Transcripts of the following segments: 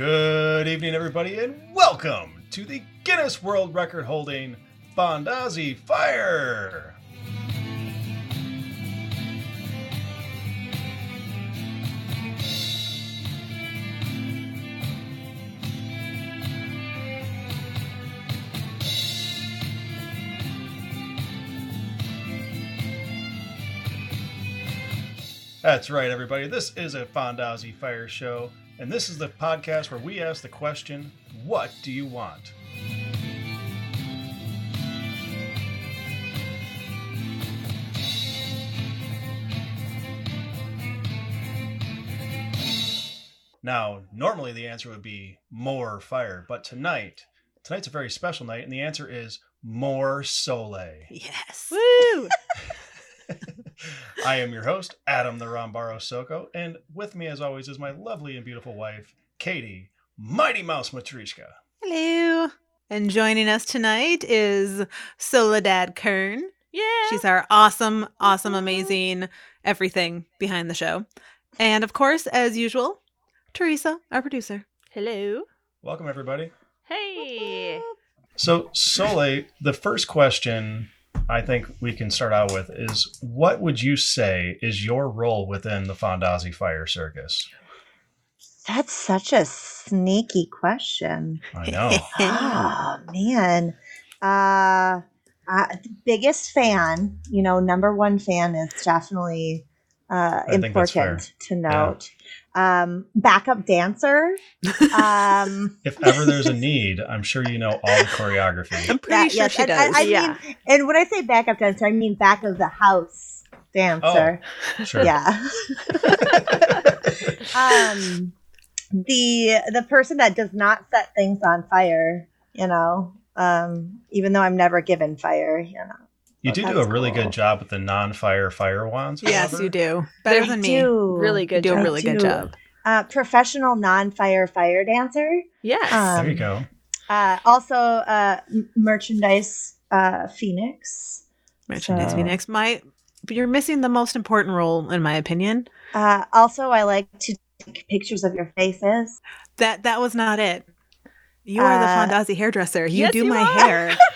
Good evening, everybody, and welcome to the Guinness World Record holding Fondazzi Fire. That's right, everybody. This is a Fondazzi Fire Show, and this is the podcast where we ask the question, What do you want? Now, normally the answer would be more fire, but tonight, tonight's a very special night, and the answer is more Soleil. Yes. Woo! I am your host, Adam the Rambaro Soko, and with me, as always, is my lovely and beautiful wife, Katie, Mighty Mouse Matrishka. Hello. And joining us tonight is Soledad Kern. Yeah. She's our awesome, awesome, amazing everything behind the show. And of course, as usual, Teresa, our producer. Hello. Welcome, everybody. Hey. So, Sole, the first question I think we can start out with is what would you say is your role within the Fondazzi Fire Circus? That's such a sneaky question. I know. oh man. Uh, uh the biggest fan, you know, number one fan is definitely uh I think that's fair. important to note. Um backup dancer. Um if ever there's a need, I'm sure you know all the choreography. I'm pretty yeah, sure she and does. I, Yeah. mean and when I say backup dancer, I mean back of the house dancer. Oh, Sure. Yeah. um the the person that does not set things on fire, you know, um, even though I'm never given fire, you know. You do do a That's really cool. good job with the non-fire fire wands. yes, however. you do. Better I than me. do. Really You good do a job. really good job. Uh, professional non-fire fire dancer. Yes. Um, There you go. Uh, also, uh, merchandise uh, phoenix. Merchandise So- Phoenix. My you're missing the most important role, in my opinion. Uh, also, I like to take pictures of your faces. That that was not it. You are Uh, the Fondazzi hairdresser. You yes, do you my are. hair.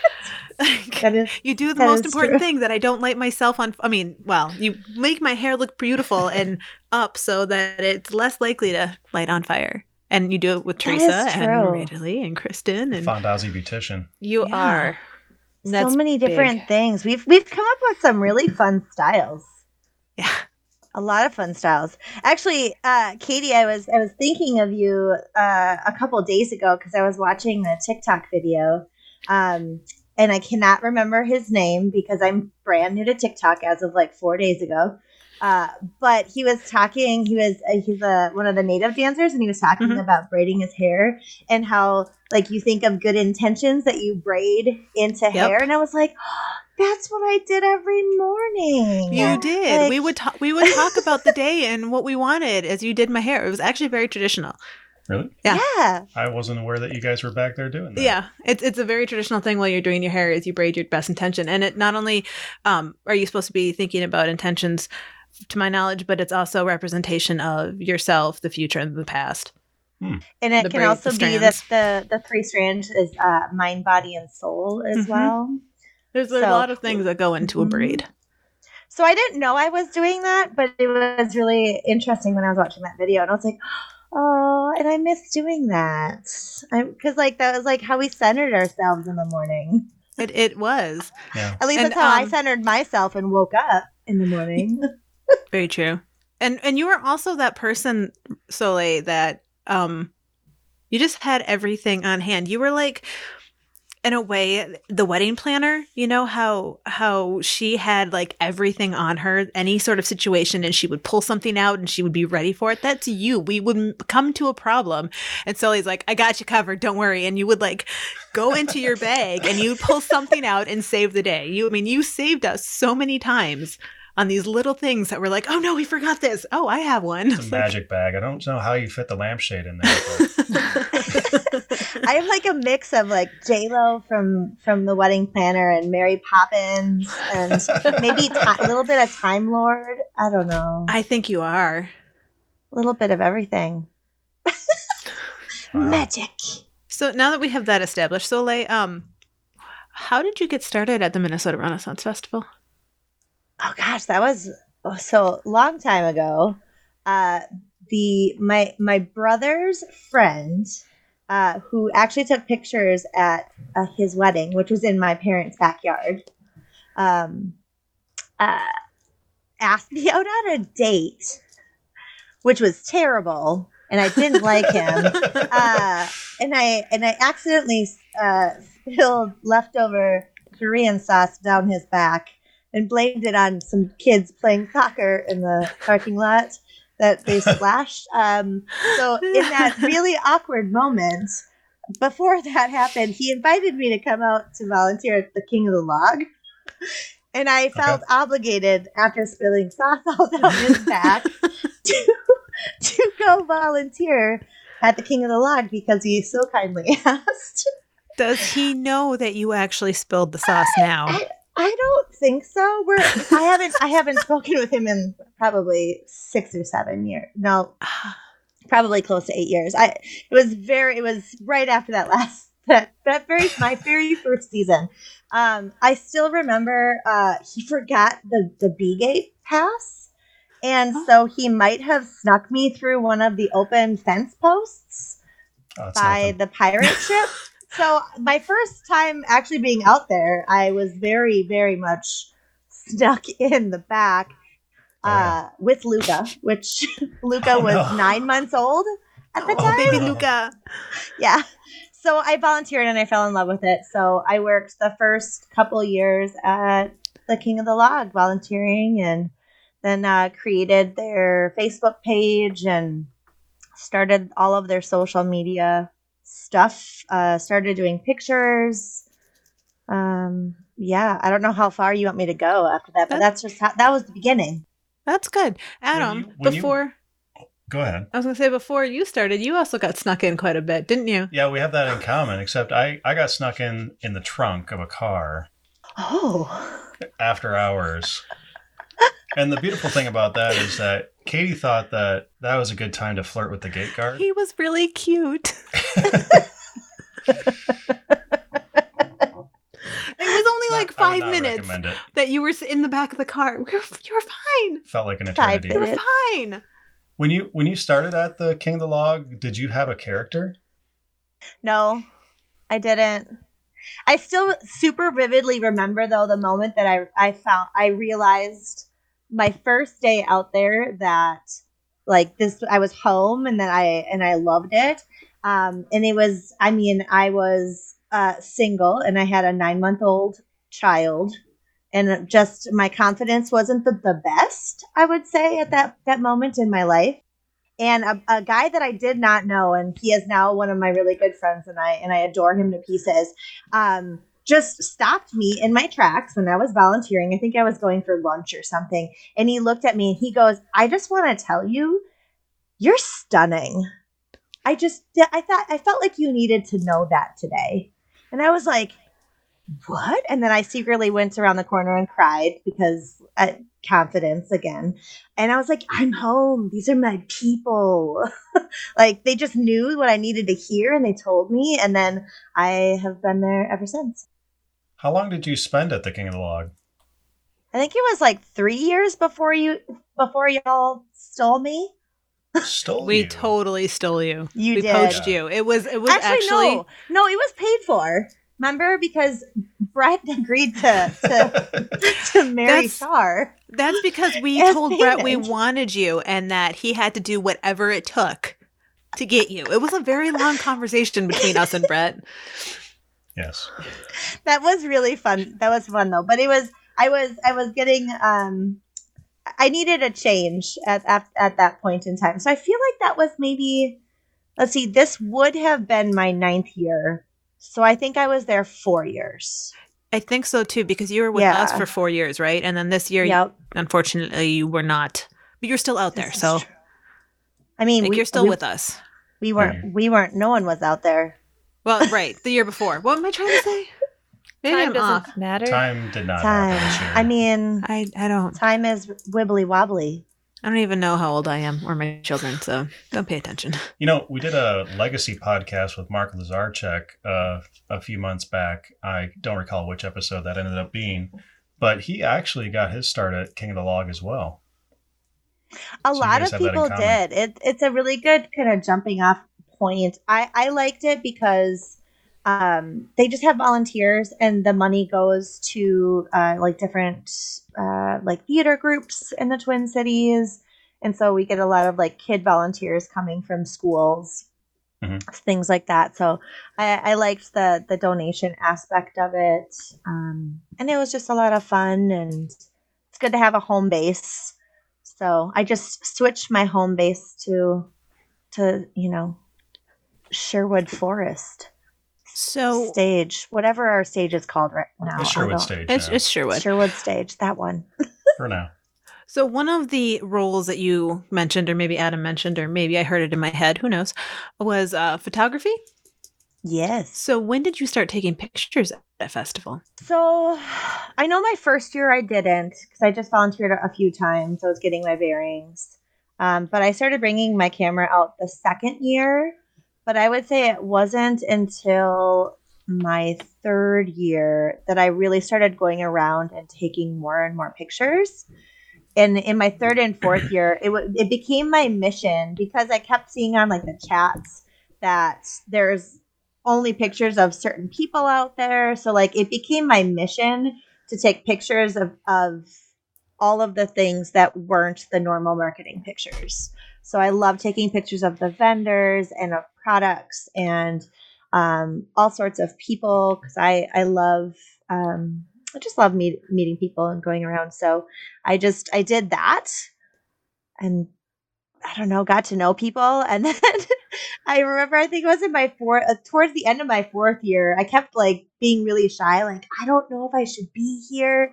Like, That is you do the most important true. thing that I don't light myself on. I mean, well, you make my hair look beautiful and up so that it's less likely to light on fire. And you do it with That Teresa and true. And Kristen and Fondazzi beautician. you Yeah. are. That's so many different big. things. We've we've come up with some really fun styles. yeah. a lot of fun styles actually uh katie i was i was thinking of you uh a couple days ago because i was watching a tiktok video um and i cannot remember his name because i'm brand new to tiktok as of like four days ago uh but he was talking he was uh, he's a one of the native dancers and he was talking Mhm. about braiding his hair and how like you think of good intentions that you braid into hair and i was like that's what i did every morning You did. Like- we would talk. We would talk about the day and what we wanted as you did my hair. It was actually very traditional. Really? Yeah. yeah. I wasn't aware that you guys were back there doing that. Yeah, it's it's a very traditional thing while you're doing your hair is you braid your best intention, and it not only um, are you supposed to be thinking about intentions, to my knowledge, but it's also representation of yourself, the future, and the past. And it The can braid- also the be that the the three strands is uh, mind, body, and soul as Mhm. well. There's, there's a lot of things that go into a Mhm. braid. So I didn't know I was doing that, but it was really interesting when I was watching that video, and I was like, "Oh, and I miss doing that." Because like that was like how we centered ourselves in the morning. It it was Yeah. At least And, that's how I um, centered myself and woke up in the morning. very true. And and you were also that person, Soleil, that um, you just had everything on hand. You were like in a way the wedding planner you know how how she had like everything on her any sort of situation and she would pull something out and she would be ready for it. That's you. We would come to a problem and Sully's like i got you covered. Don't worry. And you would like go into your bag and you pull something out and save the day. You i mean you saved us so many times on these little things that were like oh no we forgot this oh i have one It's a magic bag. I don't know how you fit the lampshade in there. But I have like a mix of like J Lo from from the Wedding Planner and Mary Poppins and maybe ti a little bit of Time Lord. I don't know, i think you are a little bit of everything. Wow. Magic. So now that we have that established, Soleil, um, how did you get started at the Minnesota Renaissance Festival? Oh gosh, that was oh, so long time ago. Uh, the my my brother's friend, uh, who actually took pictures at uh, his wedding, which was in my parents' backyard, um, uh, asked me out on a date, which was terrible, and I didn't like him. uh, and I and I accidentally uh, spilled leftover Korean sauce down his back and blamed it on some kids playing soccer in the parking lot that they splashed. Um, so in that really awkward moment, before that happened, he invited me to come out to volunteer at the King of the Log. And I felt obligated after spilling sauce all down his back to, to go volunteer at the King of the Log because he so kindly asked. Does he know that you actually spilled the sauce now? I, I don't think so. We're I haven't I haven't spoken with him in probably six or seven years. No, probably close to eight years. I it was very it was right after that last that that very my very first season. Um, I still remember uh, he forgot the the B gate pass, and Oh. so he might have snuck me through one of the open fence posts Oh, by nothing. the pirate ship. So my first time actually being out there, I was very, very much stuck in the back Oh, uh, with Luca, which Luca Oh, was no. nine months old at the Oh, time. baby Luca. Yeah. So I volunteered and I fell in love with it. So I worked the first couple years at the King of the Log volunteering and then uh, created their Facebook page and started all of their social media stuff. Uh, started doing pictures. Um, yeah, I don't know how far you want me to go after that, but That- that's just how, that was the beginning. That's good. Adam, you- when you- before Go ahead. I was gonna say before you started, you also got snuck in quite a bit, didn't you? Yeah, we have that in common. Except I, I got snuck in in the trunk of a car Oh, after hours. and the beautiful thing about that is that Katie thought that that was a good time to flirt with the gate guard. He was really cute. It was only Not- like I five minutes that you were in the back of the car. We were, you were fine. Felt like an eternity. You were fine. When you when you started at the King of the Log, did you have a character? No, I didn't. I still super vividly remember though the moment that I I found I realized my first day out there that like this I was home and then I and I loved it. Um and it was I mean I was uh single and I had a 9 month old child and just my confidence wasn't the, the best I would say at that that moment in my life and a, a guy that I did not know, and he is now one of my really good friends, and I and I adore him to pieces. Um, just stopped me in my tracks when I was volunteering. I think I was going for lunch or something, and he looked at me and he goes, "I just want to tell you, you're stunning." I just I thought I felt like you needed to know that today, and I was like, "What?" And then I secretly went around the corner and cried because uh, confidence again. And I was like, I'm home. These are my people. like they just knew what I needed to hear and they told me. And then I have been there ever since. How long did you spend at the King of the Log? I think it was like three years before you before y'all stole me. Stole We you. totally stole you. You we did. poached you. It was it was Actually, actually, no. No, it was paid for. Remember? Because Brett agreed to to, to marry That's- Star. that's because we As told Brett we wanted you and that he had to do whatever it took to get you. It was a very long conversation between us and Brett. Yes. that was really fun. That was fun though. But it was I was I was getting um I needed a change at at, at that point in time. So I feel like that was maybe let's see, this would have been my ninth year. So I think I was there four years. I think so too, because you were with us for four years, right? And then this year, Yep. unfortunately, you were not. But you're still out there, This so. I mean, like, we, you're still we, with us. we weren't we weren't no one was out there. Well, right, the year before. What am I trying to say? Maybe Time I'm doesn't off. matter. Time did not Time. happen. I mean, I I don't. time is wibbly wobbly. I don't even know how old I am or my children, so don't pay attention. You know, we did a legacy podcast with Mark Lazarchuk uh, a few months back. I don't recall which episode that ended up being, but he actually got his start at King of the Log as well. A So lot of have that in people did. It, it's a really good kind of jumping off point. I, I liked it because um, they just have volunteers and the money goes to uh, like different uh, like theater groups in the Twin Cities. And so we get a lot of like kid volunteers coming from schools, Mhm. things like that. So I, I liked the the donation aspect of it, um, and it was just a lot of fun. And it's good to have a home base. So I just switched my home base to to you know Sherwood Forest So stage, whatever our stage is called right now. It's Sherwood Stage it's, now, it's Sherwood. Sherwood stage, that one. for now. So one of the roles that you mentioned, or maybe Adam mentioned, or maybe I heard it in my head, who knows, was uh, photography. Yes. So when did you start taking pictures at that festival? So I know my first year I didn't because I just volunteered a few times. I was getting my bearings. Um, but I started bringing my camera out the second year. But I would say it wasn't until my third year that I really started going around and taking more and more pictures. And in my third and fourth year, it w- it became my mission because I kept seeing on like the chats that there's only pictures of certain people out there. So like it became my mission to take pictures of of all of the things that weren't the normal marketing pictures. So I love taking pictures of the vendors and of products and um, all sorts of people because I I love um, I just love meet, meeting people and going around. So I just I did that and I don't know got to know people. And then I remember I think it was in my fourth uh, towards the end of my fourth year I kept like being really shy like I don't know if I should be here.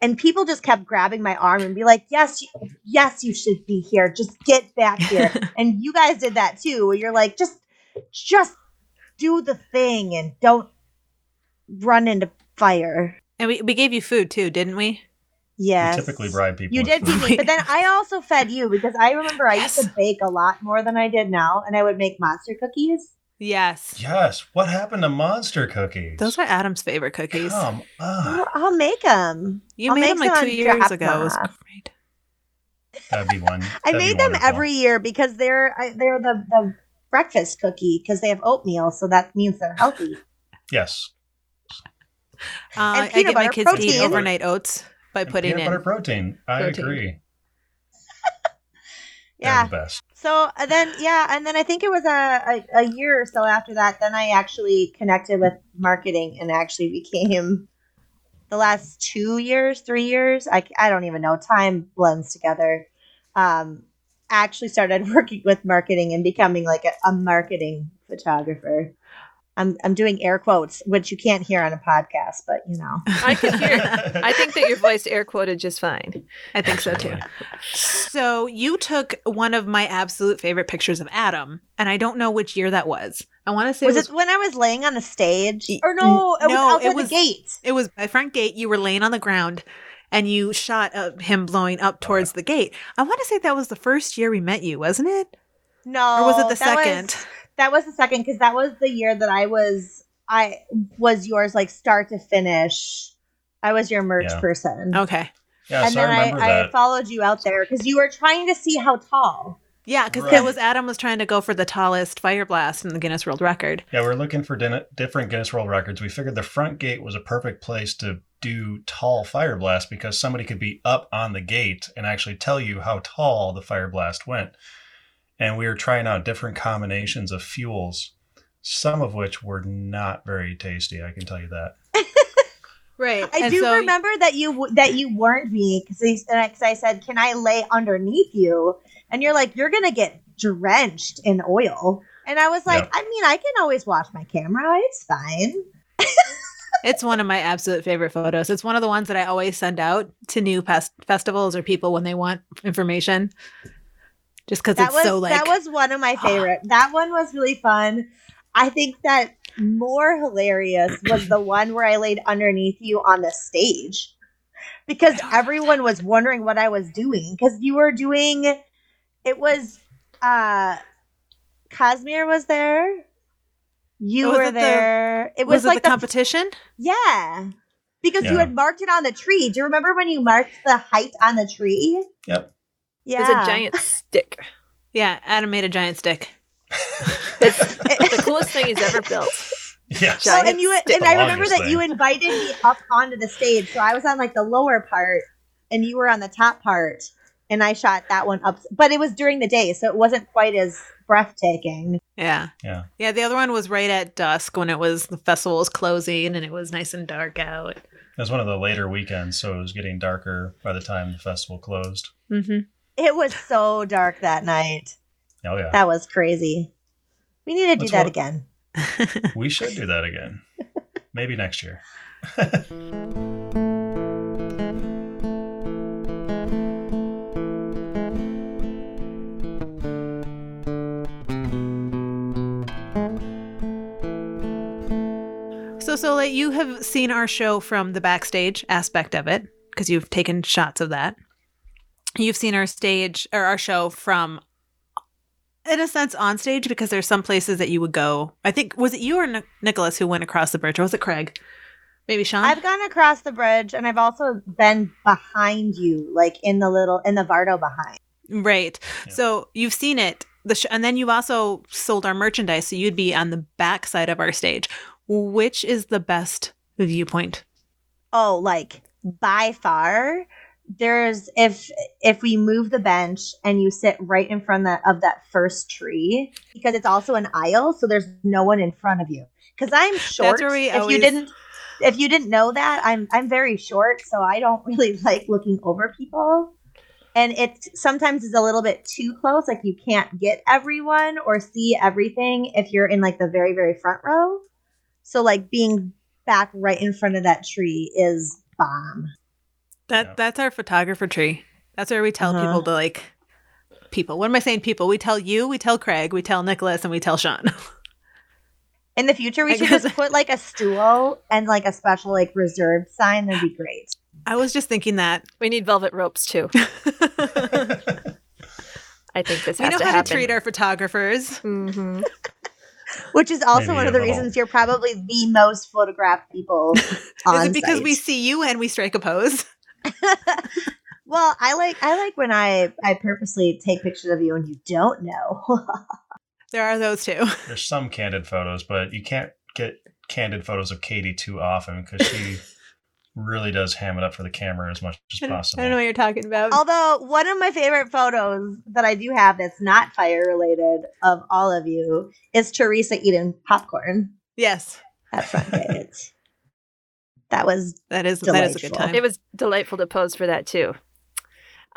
And people just kept grabbing my arm and be like yes you, yes you should be here. Just get back here. And you guys did that too where you're like just just do the thing and don't run into fire And we, we gave you food too, didn't we? yes We typically bribe people. you did feed me but then i also fed you because i remember i used to bake a lot more than i did now and i would make monster cookies Yes. Yes. What happened to monster cookies? Those are Adam's favorite cookies. Come I'll, on. I'll make them you I'll made them like two on years ago. It was great. That'd be one. I that'd be made them every year because they're I, they're the, the breakfast cookie because they have oatmeal, so that means they're healthy. Yes. Uh, And I peanut get my butter kids to eat protein. overnight oats by And putting peanut in. butter protein. I protein. agree. Yeah. The best. So uh, then, yeah, and then I think it was a, a, a year or so after that, then I actually connected with marketing and actually became the last two years, three years. I, I don't even know. Time blends together. Um, actually started working with marketing and becoming like a, a marketing photographer. I'm, I'm doing air quotes, which you can't hear on a podcast, but you know. I can hear. I think that your voice air quoted just fine. I think so too. So you took one of my absolute favorite pictures of Adam, and I don't know which year that was. I want to say was it was, it when I was laying on the stage? Or no, it was no, outside it was- the gate. it was by front gate. You were laying on the ground, and you shot uh, him blowing up towards the gate. I want to say that was the first year we met you, wasn't it? No, Or was it the that was- second? that was the second because that was the year that I was I was yours like start to finish. I was your merch Yeah. person. Okay. Yeah, and so then I I, I, followed you out there because you were trying to see how tall. Yeah, because Right. that was Adam was trying to go for the tallest fire blast in the Guinness World Record. Yeah, we're looking for din- different Guinness World Records. We figured the front gate was a perfect place to do tall fire blast because somebody could be up on the gate and actually tell you how tall the fire blast went. And we were trying out different combinations of fuels, some of which were not very tasty. I can tell you that. Right. I and do so remember that you that you weren't me because I said, "Can I lay underneath you?" And you're like, "You're gonna get drenched in oil." And I was like, Yeah. "I mean, I can always wash my camera. It's fine." It's one of my absolute favorite photos. It's one of the ones that I always send out to new pest- festivals or people when they want information. Just because it's was so like that was one of my favorite. that one was really fun. I think that more hilarious was the one where I laid underneath you on the stage. because everyone was wondering what I was doing because you were doing it was uh Cosmere was there. You Oh, were it the- there. it was, was, it like the the competition? yeah. Because you had marked it on the tree. Do you remember when you marked the height on the tree? Yep. Yeah. It was a giant stick. Yeah, Adam made a giant stick. It's the coolest thing he's ever built. Yes. Well, giant and you stick. and I remember longest that you invited me up onto the stage, so I was on like the lower part, and you were on the top part, and I shot that one up. But it was during the day, so it wasn't quite as breathtaking. Yeah. Yeah. Yeah, the other one was right at dusk when it was the festival was closing and it was nice and dark out. It was one of the later weekends, so it was getting darker by the time the festival closed. Mm-hmm. It was so dark that night. Oh yeah. That was crazy. We need to do Let's that walk- again. We should do that again. Maybe next year. So, so like you have seen our show from the backstage aspect of it because you've taken shots of that. You've seen our stage or our show from, in a sense, on stage because there's some places that you would go. I think was it you or Nic- Nicholas who went across the bridge, or was it Craig? Maybe Sean. I've gone across the bridge, and I've also been behind you, like in the little in the Vardo behind. Right. Yeah. So you've seen it. The sh- and then you've also sold our merchandise, so you'd be on the back side of our stage. Which is the best viewpoint? Oh, like by far. There's if if we move the bench and you sit right in front of that, of that first tree because it's also an aisle, so there's no one in front of you. Because I'm short. if always- you didn't if you didn't know that, I'm I'm very short, so I don't really like looking over people. And it sometimes is a little bit too close, like you can't get everyone or see everything if you're in like the very very front row. So like being back right in front of that tree is bomb. That Yeah. that's our photographer tree. That's where we tell Uh-huh. people to like people. What am I saying? People. We tell you. We tell Craig. We tell Nicholas, and we tell Sean. In the future, we I should guess- just put like a stool and like a special like reserved sign. That'd be great. I was just thinking that We need velvet ropes too. I think this we know to how happen. to treat our photographers. hmm Which is also Maybe one of the little- reasons you're probably the most photographed people on Is it because site. we see you and we strike a pose? well, I like I like when I I purposely take pictures of you and you don't know. There are those too. There's some candid photos, but you can't get candid photos of Katie too often because she really does ham it up for the camera as much as possible. I don't know what you're talking about. Although one of my favorite photos that I do have that's not fire related of all of you is Teresa eating popcorn yes, at front gate. that was that is that is a good time. It was delightful to pose for that too.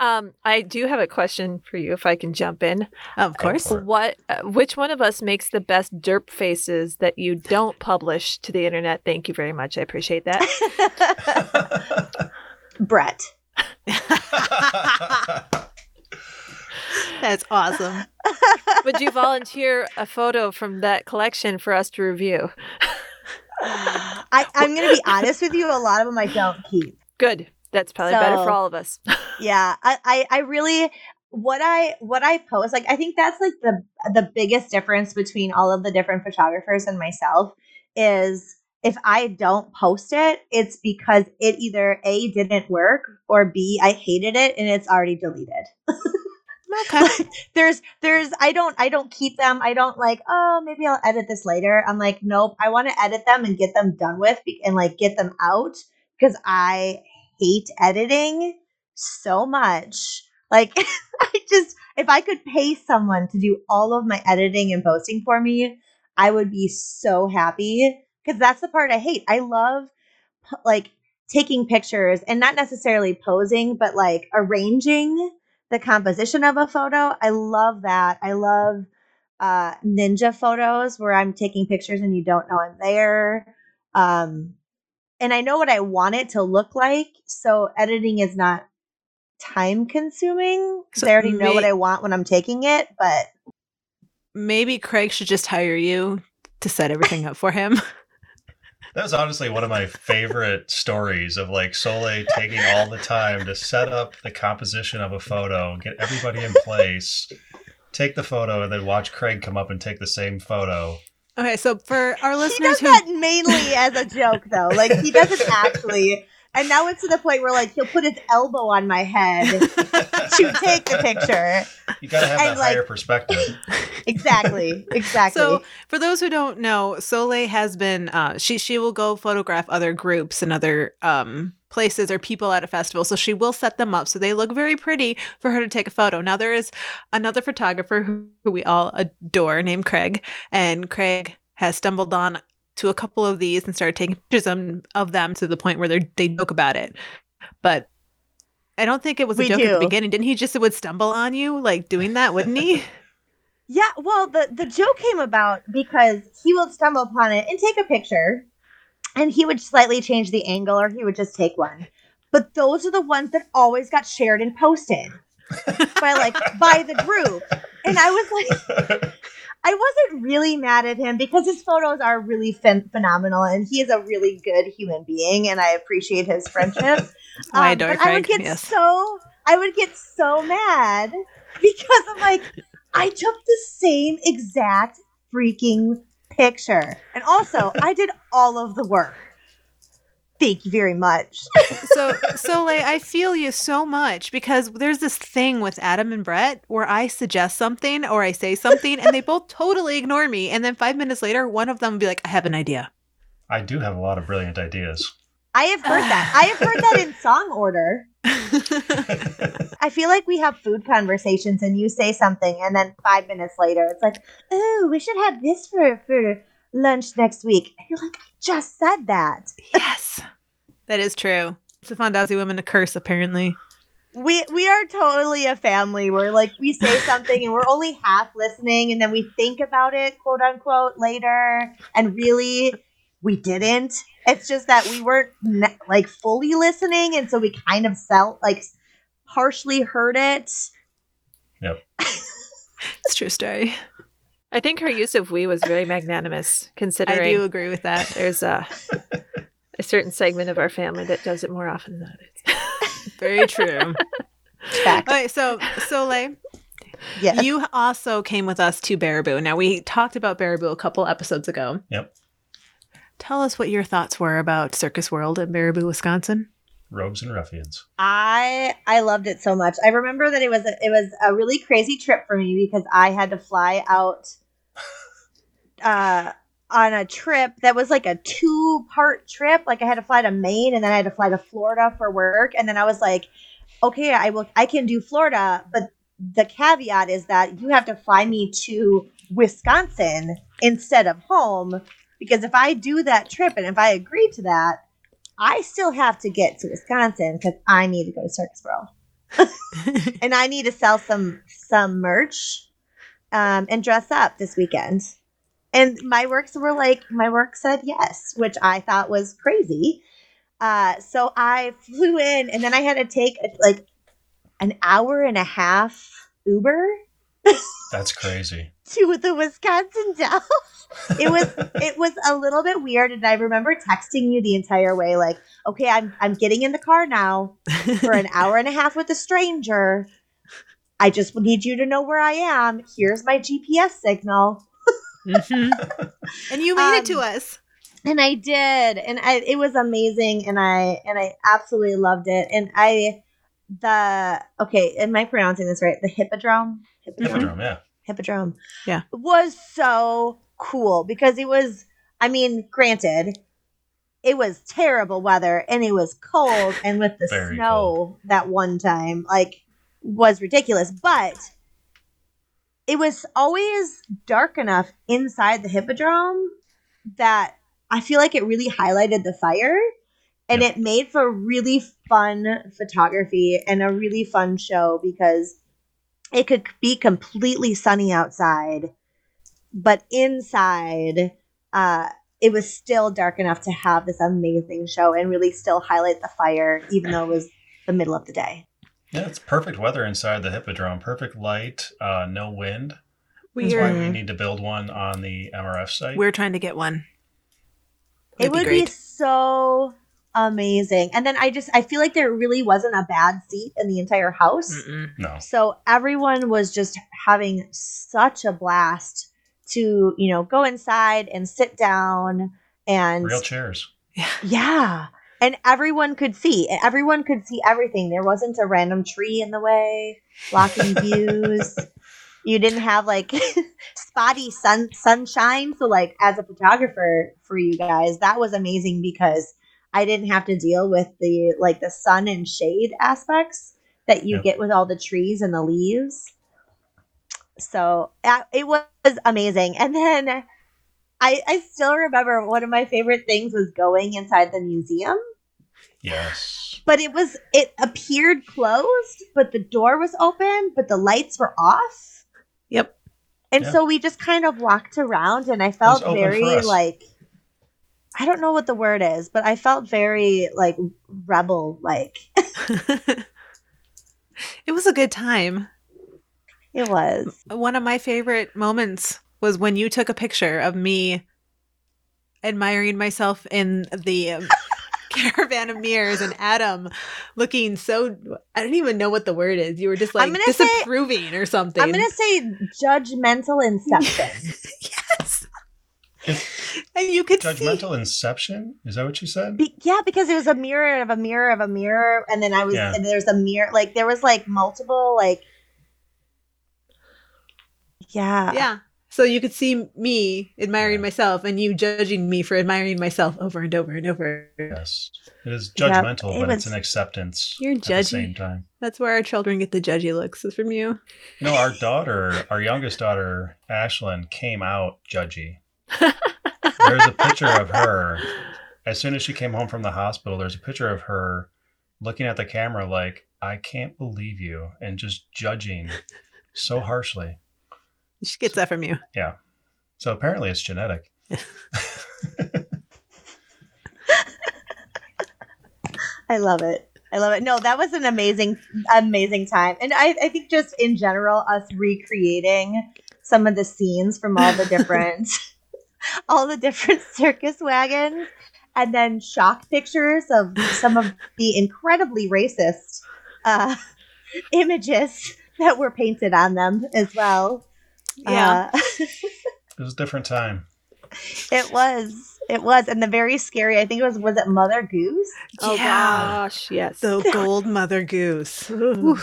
Um, I do have a question for you, if I can jump in. of course. What, uh, which one of us makes the best derp faces that you don't publish to the internet? Thank you very much. I appreciate that. Brett. That's awesome. Would you volunteer a photo from that collection for us to review? I, I'm going to be honest with you. A lot of them I don't keep. Good. That's probably better for all of us. Yeah, I, I, I really what I what I post like I think that's like the the biggest difference between all of the different photographers and myself is if I don't post it, it's because it either A didn't work or B I hated it and it's already deleted. Okay. there's there's I don't I don't keep them. I don't like, oh, maybe I'll edit this later. I'm like, nope, I want to edit them and get them done with be- and like get them out because I hate editing so much. Like I just if I could pay someone to do all of my editing and posting for me, I would be so happy because that's the part I hate. I love like taking pictures and not necessarily posing, but like arranging the composition of a photo. I love that. I love uh, ninja photos where I'm taking pictures and you don't know I'm there. Um, and I know what I want it to look like. So editing is not time consuming because So I already know what I want when I'm taking it. But Maybe Craig should just hire you to set everything up for him. That was honestly one of my favorite stories of like Soleil taking all the time to set up the composition of a photo, get everybody in place, take the photo, and then watch Craig come up and take the same photo. Okay, so for our listeners, He does who that mainly as a joke, though. Like he doesn't actually. And now it's to the point where like he'll put his elbow on my head to take the picture. You got to have And, that like- higher perspective. Exactly. Exactly. So, for those who don't know, Soleil has been uh, she she will go photograph other groups and other um, places or people at a festival. So she will set them up so they look very pretty for her to take a photo. Now there is another photographer who, who we all adore named Craig, and Craig has stumbled on to a couple of these and started taking pictures of, of them to the point where they they joke about it. But I don't think it was a We joke at the beginning. Didn't he just would stumble on you like doing that? Wouldn't he? Yeah, well, the the joke came about because he would stumble upon it and take a picture, and he would slightly change the angle, or he would just take one. But those are the ones that always got shared and posted by like by the group, and I was like, I wasn't really mad at him because his photos are really phen- phenomenal, and he is a really good human being, and I appreciate his friendship. I Um, adore but I would get yes. so I would get so mad because I'm like, I took the same exact freaking picture. And also, I did all of the work. Thank you very much. so Soleil, I feel you so much because there's this thing with Adam and Brett where I suggest something or I say something and they both totally ignore me. And then five minutes later, one of them will be like, I have an idea. I do have a lot of brilliant ideas. I have heard that. I have heard that in song order. I feel like we have food conversations and you say something and then five minutes later it's like, oh, we should have this for for lunch next week. And you're like, I just said that. yes, that is true. It's a Fondazzi woman a curse, apparently. we we are totally a family We're like we say something and we're only half listening and then we think about it quote unquote later and really we didn't it's just that we weren't ne- like fully listening and so we kind of felt like partially heard it Yep. It's a true story. I think her use of we was very magnanimous, considering. I do agree with that. there's a a certain segment of our family that does it more often than others. Very true. Fact. Okay, so Soleil, yes you also came with us to Baraboo. Now we talked about Baraboo a couple episodes ago. Yep. Tell us what your thoughts were about Circus World in Baraboo, Wisconsin. Rogues and ruffians. I I loved it so much. I remember that it was a, it was a really crazy trip for me because I had to fly out uh on a trip that was like a two part trip. Like I had to fly to Maine and then I had to fly to Florida for work and then I was like, okay, I will I can do Florida, but the caveat is that you have to fly me to Wisconsin instead of home because if I do that trip and if I agree to that, I still have to get to Wisconsin because I need to go to Circus World and I need to sell some some merch um, and dress up this weekend. And my works were like, my work said yes, which I thought was crazy. Uh, so I flew in, and then I had to take like an hour and a half Uber That's crazy. to the Wisconsin Dells. It was it was a little bit weird, and I remember texting you the entire way, like, "Okay, I'm I'm getting in the car now for an hour and a half with a stranger. I just need you to know where I am. Here's my GPS signal." Mhm. And you made it to Um, us. and I did, and I it was amazing, and I and I absolutely loved it, and I the okay, am I pronouncing this right? The hippodrome, hippodrome, Hippodrome, yeah. hippodrome, Yeah. was so cool because it was. I mean, granted, it was terrible weather and it was cold, and with the Very snow that one time, like, was ridiculous, but. It was always dark enough inside the hippodrome that I feel like it really highlighted the fire and it made for really fun photography and a really fun show because it could be completely sunny outside, but inside, uh, it was still dark enough to have this amazing show and really still highlight the fire, even though it was the middle of the day. Yeah, it's perfect weather inside the Hippodrome. Perfect light, uh, no wind. That's We're why we need to build one on the MRF site. we're trying to get one. it It'd be would be, so amazing. And then I just I feel like there really wasn't a bad seat in the entire house. Mm-mm. No. So everyone was just having such a blast to, you know, go inside and sit down and Real chairs. yeah. And everyone could see. Everyone could see everything. There wasn't a random tree in the way blocking views. You didn't have like spotty sun sunshine. So like as a photographer for you guys, that was amazing because I didn't have to deal with the like the sun and shade aspects that you Yep. get with all the trees and the leaves. So uh, it was amazing. And then I, I still remember one of my favorite things was going inside the museum, Yes. but it was it appeared closed, but the door was open, but the lights were off. Yep. And Yeah. so we just kind of walked around and I felt very like I don't know what the word is, but I felt very like rebel like. it was a good time. It was. One of my favorite moments was when you took a picture of me admiring myself in the um, caravan of mirrors and Adam looking so I don't even know what the word is. You were just like gonna say- disapproving or something. I'm gonna say judgmental inception. yes. It's And you could see judgmental inception. Is that what you said? Be- yeah, because it was a mirror of a mirror of a mirror, and then I was Yeah. and there's a mirror like there was like multiple like yeah Yeah. So you could see me admiring Yeah. myself and you judging me for admiring myself over and over and over. Yes. It is Yeah, judgmental, it but was- it's an acceptance You're judging at the same time. That's where our children get the judgy looks is from you. You know, our daughter, our youngest daughter, Ashlyn, came out judgy. There's a picture of her. As soon as she came home from the hospital, there's a picture of her looking at the camera like, I can't believe you, and just judging so harshly. She gets that from you. Yeah. So apparently it's genetic. I love it. I love it. No, that was an amazing, amazing time. And I, I think just in general, us recreating some of the scenes from all the different, all the different circus wagons, and then shock pictures of some of the incredibly racist uh, images that were painted on them as well. Yeah. Uh, It was a different time. it was. It was, and the very scary. I think it was. Was it Mother Goose? Oh gosh, yes. The gold mother goose. Ooh.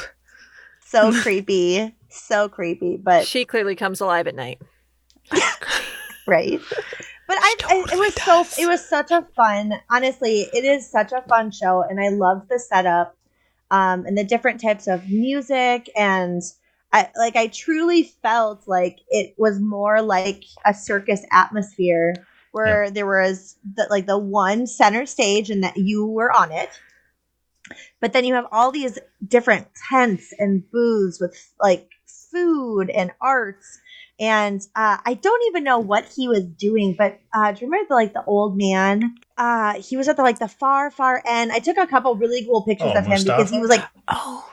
So creepy. So creepy. But she clearly comes alive at night. Right. But I, I it totally was so it was such a fun honestly it is such a fun show and i loved the setup um and the different types of music and i like i truly felt like it was more like a circus atmosphere where there was the, like the one center stage and that you were on it. But then you have all these different tents and booths with like food and arts and uh, I don't even know what he was doing, but uh, do you remember the, like the old man? Uh, he was at the like the far far end. I took a couple really cool pictures Oh, of him because he was like Oh.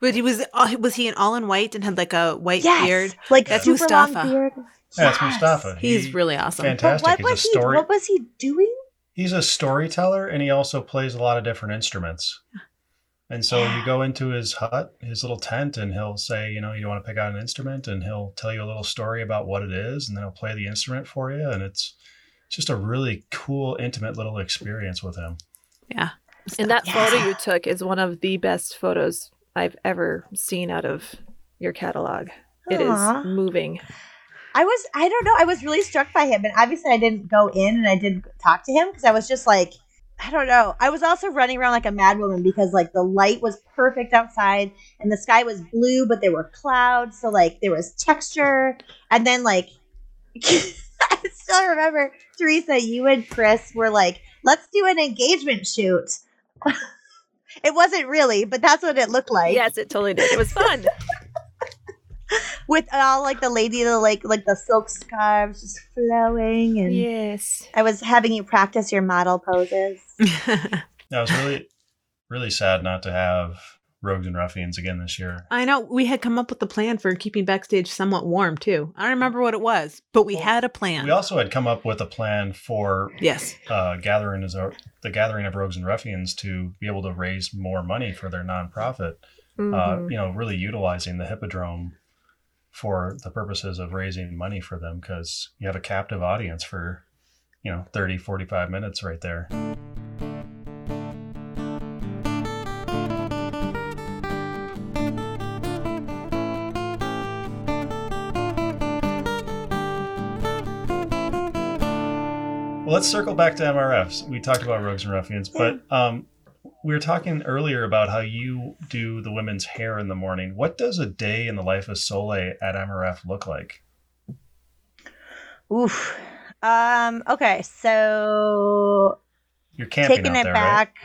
But he was uh, was he in all in white and had like a white yes, beard? like That's super Mustafa. long beard. Yeah, it's Yes. Mustafa. He's He- really awesome. But fantastic. what He's a was he? story. What was he doing? he's a storyteller and he also plays a lot of different instruments. And so you go into his hut, his little tent, and he'll say, you know, you want to pick out an instrument, and he'll tell you a little story about what it is, and then he'll play the instrument for you. And it's just a really cool, intimate little experience with him. Yeah. And that Yeah. photo you took is one of the best photos I've ever seen out of your catalog. It is Aw. moving. I was I don't know. I was really struck by him, and obviously I didn't go in and I didn't talk to him because I was just like, I don't know. I was also running around like a madwoman because like the light was perfect outside and the sky was blue, but there were clouds, so like there was texture, and then like I still remember Teresa, you and Chris were like, let's do an engagement shoot. it wasn't really, but that's what it looked like. yes, it totally did. It was fun. with all like the lady, the like like the silk scarves just flowing, and yes. I was having you practice your model poses. Now, I was really, really sad not to have Rogues and Ruffians again this year. I know we had come up with a plan for keeping backstage somewhat warm too. I don't remember what it was, but we Well, had a plan. We also had come up with a plan for yes. uh, gathering as a, the gathering of Rogues and Ruffians to be able to raise more money for their nonprofit. Uh, Mhm. you know, really utilizing the Hippodrome for the purposes of raising money for them because you have a captive audience for, you know, 30, 45 minutes right there. Well, let's circle back to MRFs. We talked about Rogues and Ruffians, but um, we were talking earlier about how you do the women's hair in the morning. What does a day in the life of Soleil at MRF look like? Oof. Um. Okay. So You're camping taking out it there, back.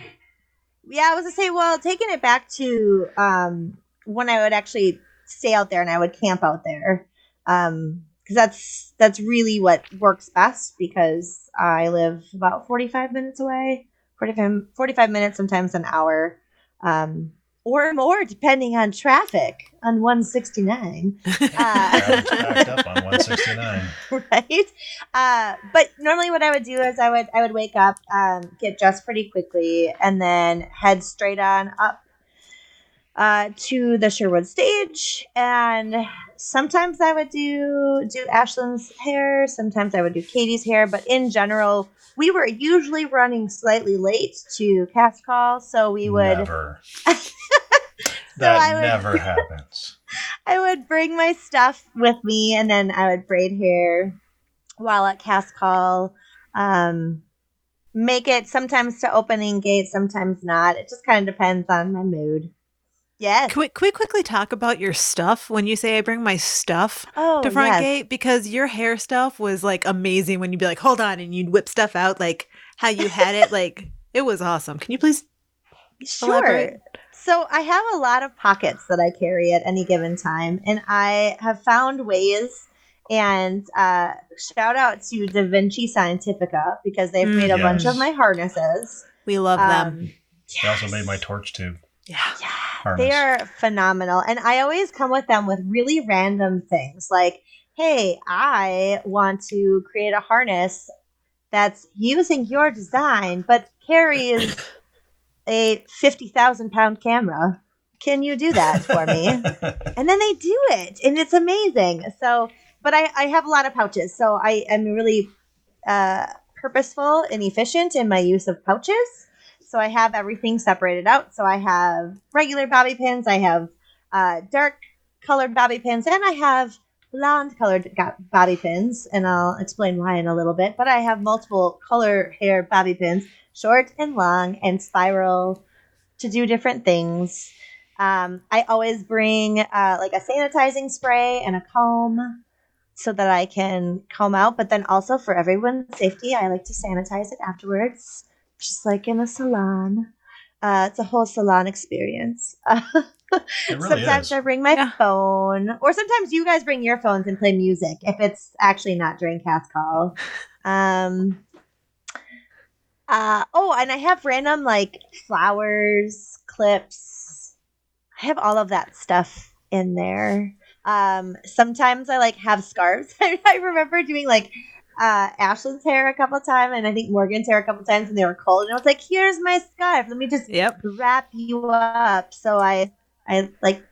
Yeah, I was gonna say, well, taking it back to um when I would actually stay out there and I would camp out there. Um because that's that's really what works best because I live about 45 minutes away 45, 45 minutes sometimes an hour um or more depending on traffic on 169 right? Average packed up on 169. right uh but normally what i would do is i would i would wake up um get dressed pretty quickly and then head straight on up uh to the sherwood stage and sometimes i would do do ashlyn's hair sometimes i would do katie's hair but in general we were usually running slightly late to cast call so we would Never. So that would- never happens. I would bring my stuff with me and then I would braid hair while at cast call. Um, make it sometimes to opening gate, sometimes not. It just kind of depends on my mood. Yes. Can we, can we quickly talk about your stuff when you say I bring my stuff Oh, to front yes. gate? Because your hair stuff was like amazing when you'd be like, hold on, and you'd whip stuff out like how you had it. like it was awesome. Can you please? Sure. Elaborate. So I have a lot of pockets that I carry at any given time, and I have found ways. And uh, shout out to Da Vinci Scientifica because they've Mm, made a bunch of my harnesses. We love them. Um, They also made my torch tube Yeah. Yeah, harness. they are phenomenal. And I always come with them with really random things like, hey, I want to create a harness that's using your design, but carries a 50,000 pound camera. Can you do that for me? and then they do it, and it's amazing. So, but I, I have a lot of pouches, so I am really uh, purposeful and efficient in my use of pouches. So I have everything separated out. So I have regular bobby pins, I have uh, dark colored bobby pins, and I have blonde colored bobby pins. And I'll explain why in a little bit. But I have multiple color hair bobby pins, short and long, and spiral to do different things. Um, I always bring uh, like a sanitizing spray and a comb so that I can comb out. But then also for everyone's safety, I like to sanitize it afterwards, just like in a salon. Uh, it's a whole salon experience. Really sometimes is. I bring my Yeah. phone, or sometimes you guys bring your phones and play music if it's actually not during cast call. Um, uh, oh, and I have random like flowers, clips. I have all of that stuff in there. Um, sometimes I like have scarves. I, I remember doing like uh, Ashlyn's hair a couple times, and I think Morgan's hair a couple times, and they were cold. And I was like, "Here's my scarf. Let me just Yep. wrap you up." So I, I like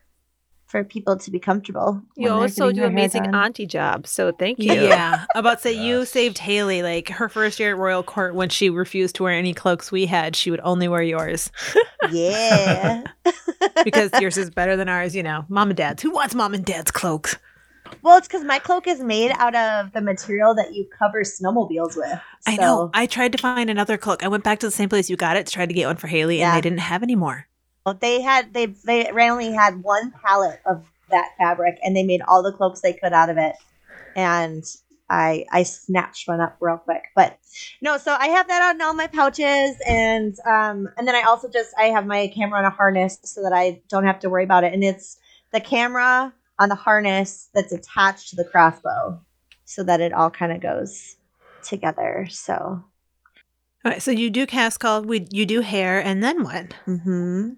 for people to be comfortable. You also do amazing auntie jobs, so thank you. Yeah. About to say you saved Haley like her first year at Royal Court when she refused to wear any cloaks we had. She would only wear yours yeah. because yours is better than ours. You know, mom and dad's. Who wants mom and dad's cloaks? Well, it's because my cloak is made out of the material that you cover snowmobiles with. I know. I tried to find another cloak. I went back to the same place you got it to try to get one for Haley, and they didn't have any more. Well, they had they they randomly had one pallet of that fabric, and they made all the cloaks they could out of it. And I I snatched one up real quick, but no. So I have that out in all my pouches, and um and then I also just I have my camera on a harness so that I don't have to worry about it. And it's the camera on the harness that's attached to the crossbow, so that it all kind of goes together. So All right, so you do cast call. We you do hair, and then what? hmm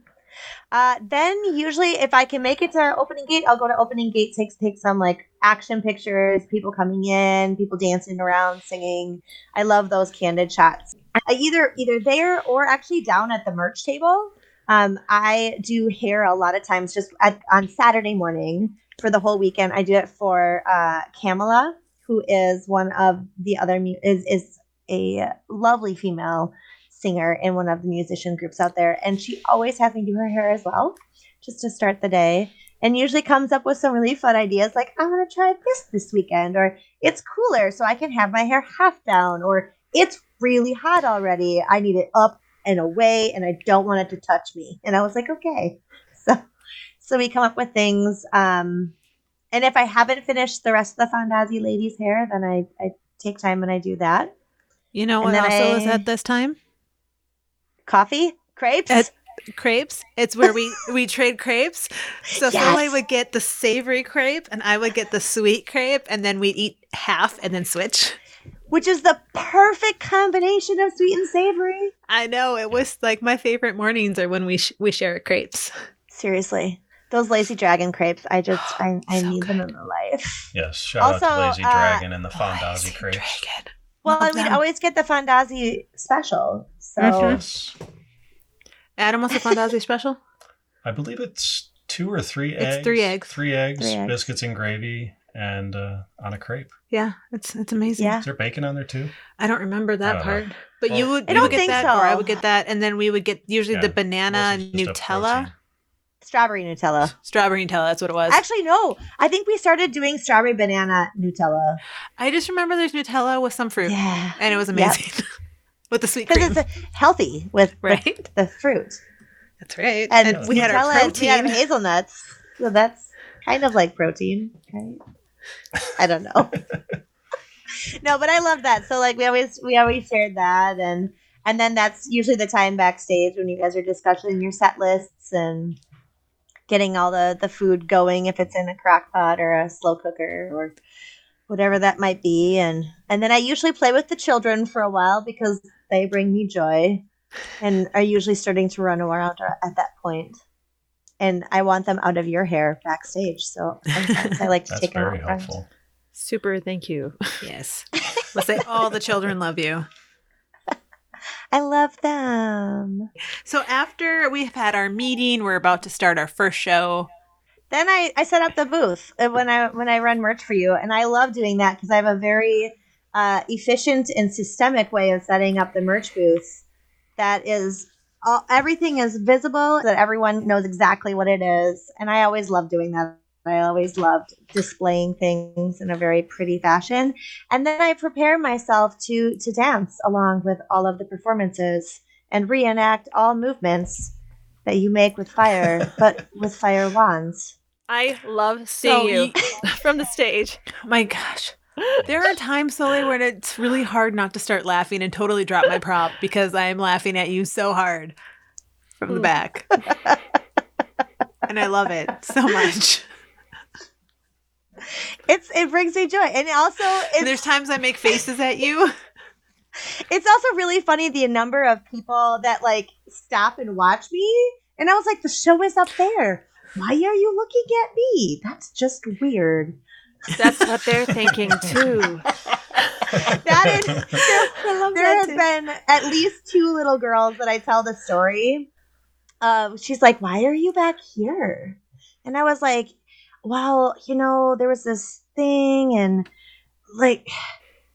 Uh, then usually, if I can make it to opening gate, I'll go to opening gate, take take some like action pictures, people coming in, people dancing around, singing. I love those candid shots. I either either there or actually down at the merch table. Um, I do hair a lot of times just at, on Saturday morning for the whole weekend. I do it for uh, Camila, who is one of the other mu- is is a lovely female singer in one of the musician groups out there, and she always has me do her hair as well, just to start the day. And usually comes up with some really fun ideas, like I'm gonna try this this weekend, or it's cooler, so I can have my hair half down, or it's really hot already. I need it up and away, and I don't want it to touch me. And I was like, okay, so so we come up with things. Um, and if I haven't finished the rest of the Fondazzi lady's hair, then I, I take time and I do that. You know And what also is at this time? Coffee, crepes. At- Crepes. It's where we we trade crepes. So Yes. Would get the savory crepe, and I would get the sweet crepe, and then we'd eat half and then switch. which is the perfect combination of sweet and savory. I know it was like my favorite mornings are when we sh- we share crepes. Seriously, those lazy dragon crepes. I just I, I so need them in my life. Yes, shout out Also, to Lazy uh, Dragon and the Fondazzi Lazy crepes. Dragon. Well, Love we'd them. always get the Fondazzi special. So Mhm. Yes. Adam, what's the Fondazzi special? I believe it's two or three It's eggs. three eggs. Three eggs, Three eggs. biscuits and gravy, and uh, on a crepe. Yeah, it's it's amazing. Yeah. Is there bacon on there too? I don't remember that don't part. know. But you Well- would I don't would get think that, or I would get that, and then we would get usually Yeah, the banana Mostly Nutella, protein. Strawberry Nutella. strawberry Nutella. That's what it was. Actually, no. I think we started doing strawberry banana Nutella. I just remember there's Nutella with some fruit, Yeah, and it was amazing with the sweet because it's healthy with the- Right? the, fruit. That's right. And, And, we had our Nutella is made out of protein. hazelnuts, so that's kind of like protein, right? I don't know. no, but I love that. So like we always we always shared that, and and then that's usually the time backstage when you guys are discussing your set lists and getting all the the food going if it's in a crock pot or a slow cooker or whatever that might be and and then i usually play with the children for a while because they bring me joy and are usually starting to run around at that point and i want them out of your hair backstage so sometimes i like to That's take them out front. helpful. Super, thank you. Yes. We'll say all the children love you. I love them So after we've had our meeting, we're about to start our first show. then I, I set up the booth uh, when I when I run merch for you, and I love doing that because I have a very uh, efficient and systemic way of setting up the merch booth. That is, all, everything is visible, that everyone knows exactly what it is, and I always love doing that. I always loved displaying things in a very pretty fashion, and then I prepare myself to to dance along with all of the performances and reenact all movements that you make with fire, but with fire wands. I love So seeing you from the stage. Oh my gosh. There are times, Sully, where it's really hard not to start laughing and totally drop my prop because I'm laughing at you so hard from the hmm. back. and I love it so much. It's it brings me joy, and also And there's times I make faces at you. it's also really funny the number of people that like stop and watch me, and I was like, the show is up there. Why are you looking at me? That's just weird. That's what they're thinking too. That is I love there that have too. been at least two little girls that I tell the story. Um, she's like, "Why are you back here?" And I was like, "Well, you know, there was this thing, and like,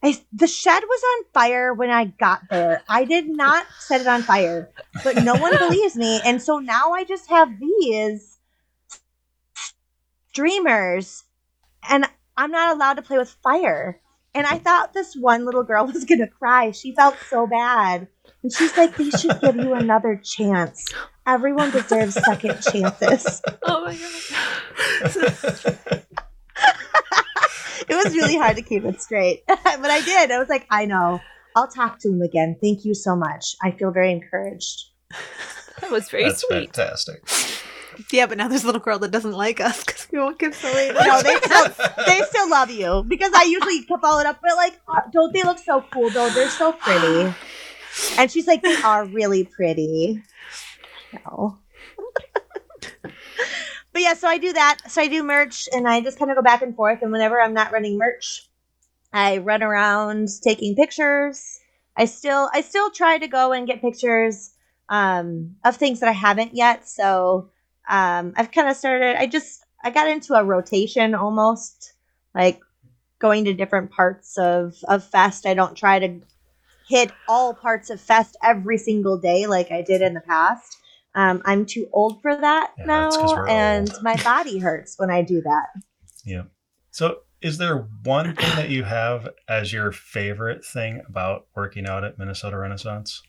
I, the shed was on fire when I got there. I did not set it on fire, but no one believes me, and so now I just have these streamers, and I'm not allowed to play with fire." And I thought this one little girl was gonna cry. She felt so bad. And she's like, they should give you another chance. Everyone deserves second chances. Oh my god. It was really hard to keep it straight. but I did. I was like, I know. I'll talk to him again. Thank you so much. I feel very encouraged. That was very That's sweet. fantastic. Yeah, but now there's a little girl that doesn't like us because we won't give Sully. No, they still they still love you because I usually follow it up. But like, uh, don't they look so cool though? They're so pretty. And she's like, they are really pretty. No. but yeah, so I do that. So I do merch and I just kind of go back and forth. And whenever I'm not running merch, I run around taking pictures. I still I still try to go and get pictures um, of things that I haven't yet. So um, I've kind of started. I just I got into a rotation almost, like going to different parts of of Fest. I don't try to hit all parts of Fest every single day like I did in the past. Um, I'm too old for that Yeah, now, that's 'cause we're and old. my body hurts when I do that. Yeah. So, is there one thing that you have as your favorite thing about working out at Minnesota Renaissance?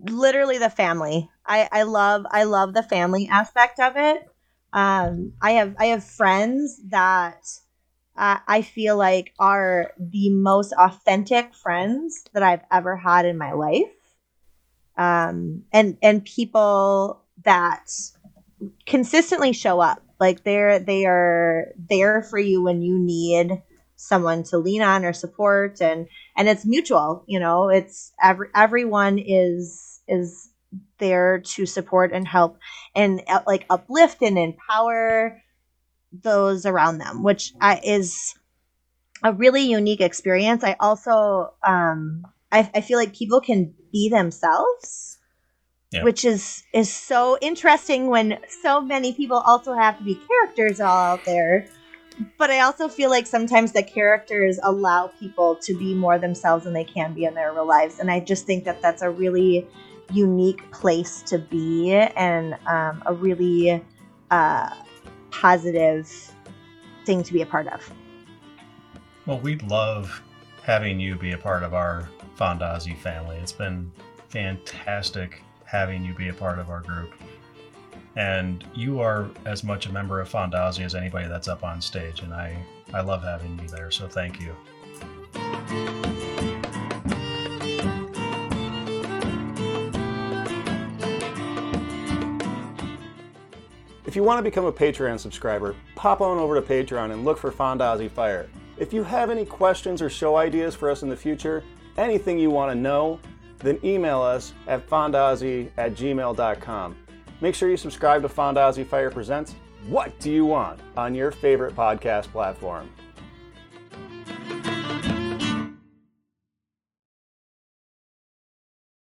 literally the family. I, I love I love the family aspect of it. Um, I have I have friends that uh, I feel like are the most authentic friends that I've ever had in my life. Um, and and people that consistently show up. Like they're they are there for you when you need someone to lean on or support. And and it's mutual you know it's every everyone is is there to support and help and uh, like uplift and empower those around them which I, is a really unique experience. I also um I, I feel like people can be themselves Yeah. which is is so interesting when so many people also have to be characters all out there. But I also feel like sometimes the characters allow people to be more themselves than they can be in their real lives, and I just think that that's a really unique place to be and um, a really uh, positive thing to be a part of. Well, we love having you be a part of our Fondazzi family. It's been fantastic having you be a part of our group. And you are as much a member of Fondazzi as anybody that's up on stage, and I, I love having you there, so thank you. If you want to become a Patreon subscriber, pop on over to Patreon and look for Fondazzi Fire. If you have any questions or show ideas for us in the future, anything you want to know, then email us at fondazzi at gmail.com. Make sure you subscribe to Fondazzi Fire Presents What Do You Want on your favorite podcast platform.